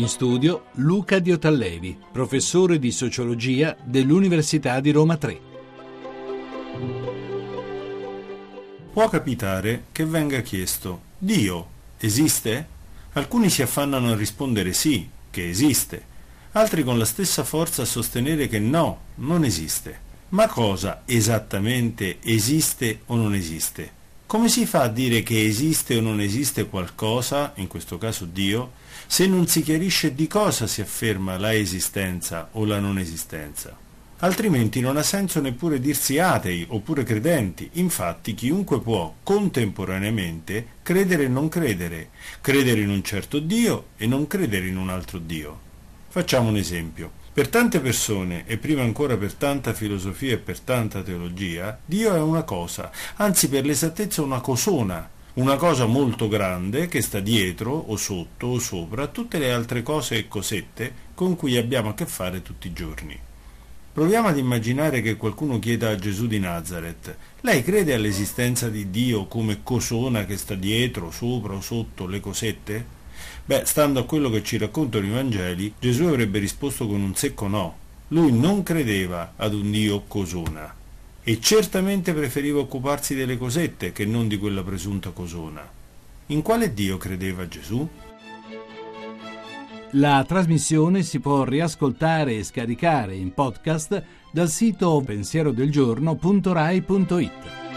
In studio Luca Diotallevi, professore di sociologia dell'Università di Roma 3. Può capitare che venga chiesto Dio esiste? Alcuni si affannano a rispondere sì, che esiste, altri con la stessa forza a sostenere che no, non esiste. Ma cosa esattamente esiste o non esiste? Come si fa a dire che esiste o non esiste qualcosa, in questo caso Dio, se non si chiarisce di cosa si afferma la esistenza o la non esistenza? Altrimenti non ha senso neppure dirsi atei oppure credenti. Infatti chiunque può contemporaneamente credere e non credere, credere in un certo Dio e non credere in un altro Dio. Facciamo un esempio. Per tante persone, e prima ancora per tanta filosofia e per tanta teologia, Dio è una cosa, anzi per l'esattezza una cosona, una cosa molto grande che sta dietro o sotto o sopra tutte le altre cose e cosette con cui abbiamo a che fare tutti i giorni. Proviamo ad immaginare che qualcuno chieda a Gesù di Nazareth, lei crede all'esistenza di Dio come cosona che sta dietro, sopra o sotto le cosette? Beh, stando a quello che ci raccontano i Vangeli, Gesù avrebbe risposto con un secco no. Lui non credeva ad un Dio cosona e certamente preferiva occuparsi delle cosette che non di quella presunta cosona. In quale Dio credeva Gesù? La trasmissione si può riascoltare e scaricare in podcast dal sito pensierodelgiorno.rai.it.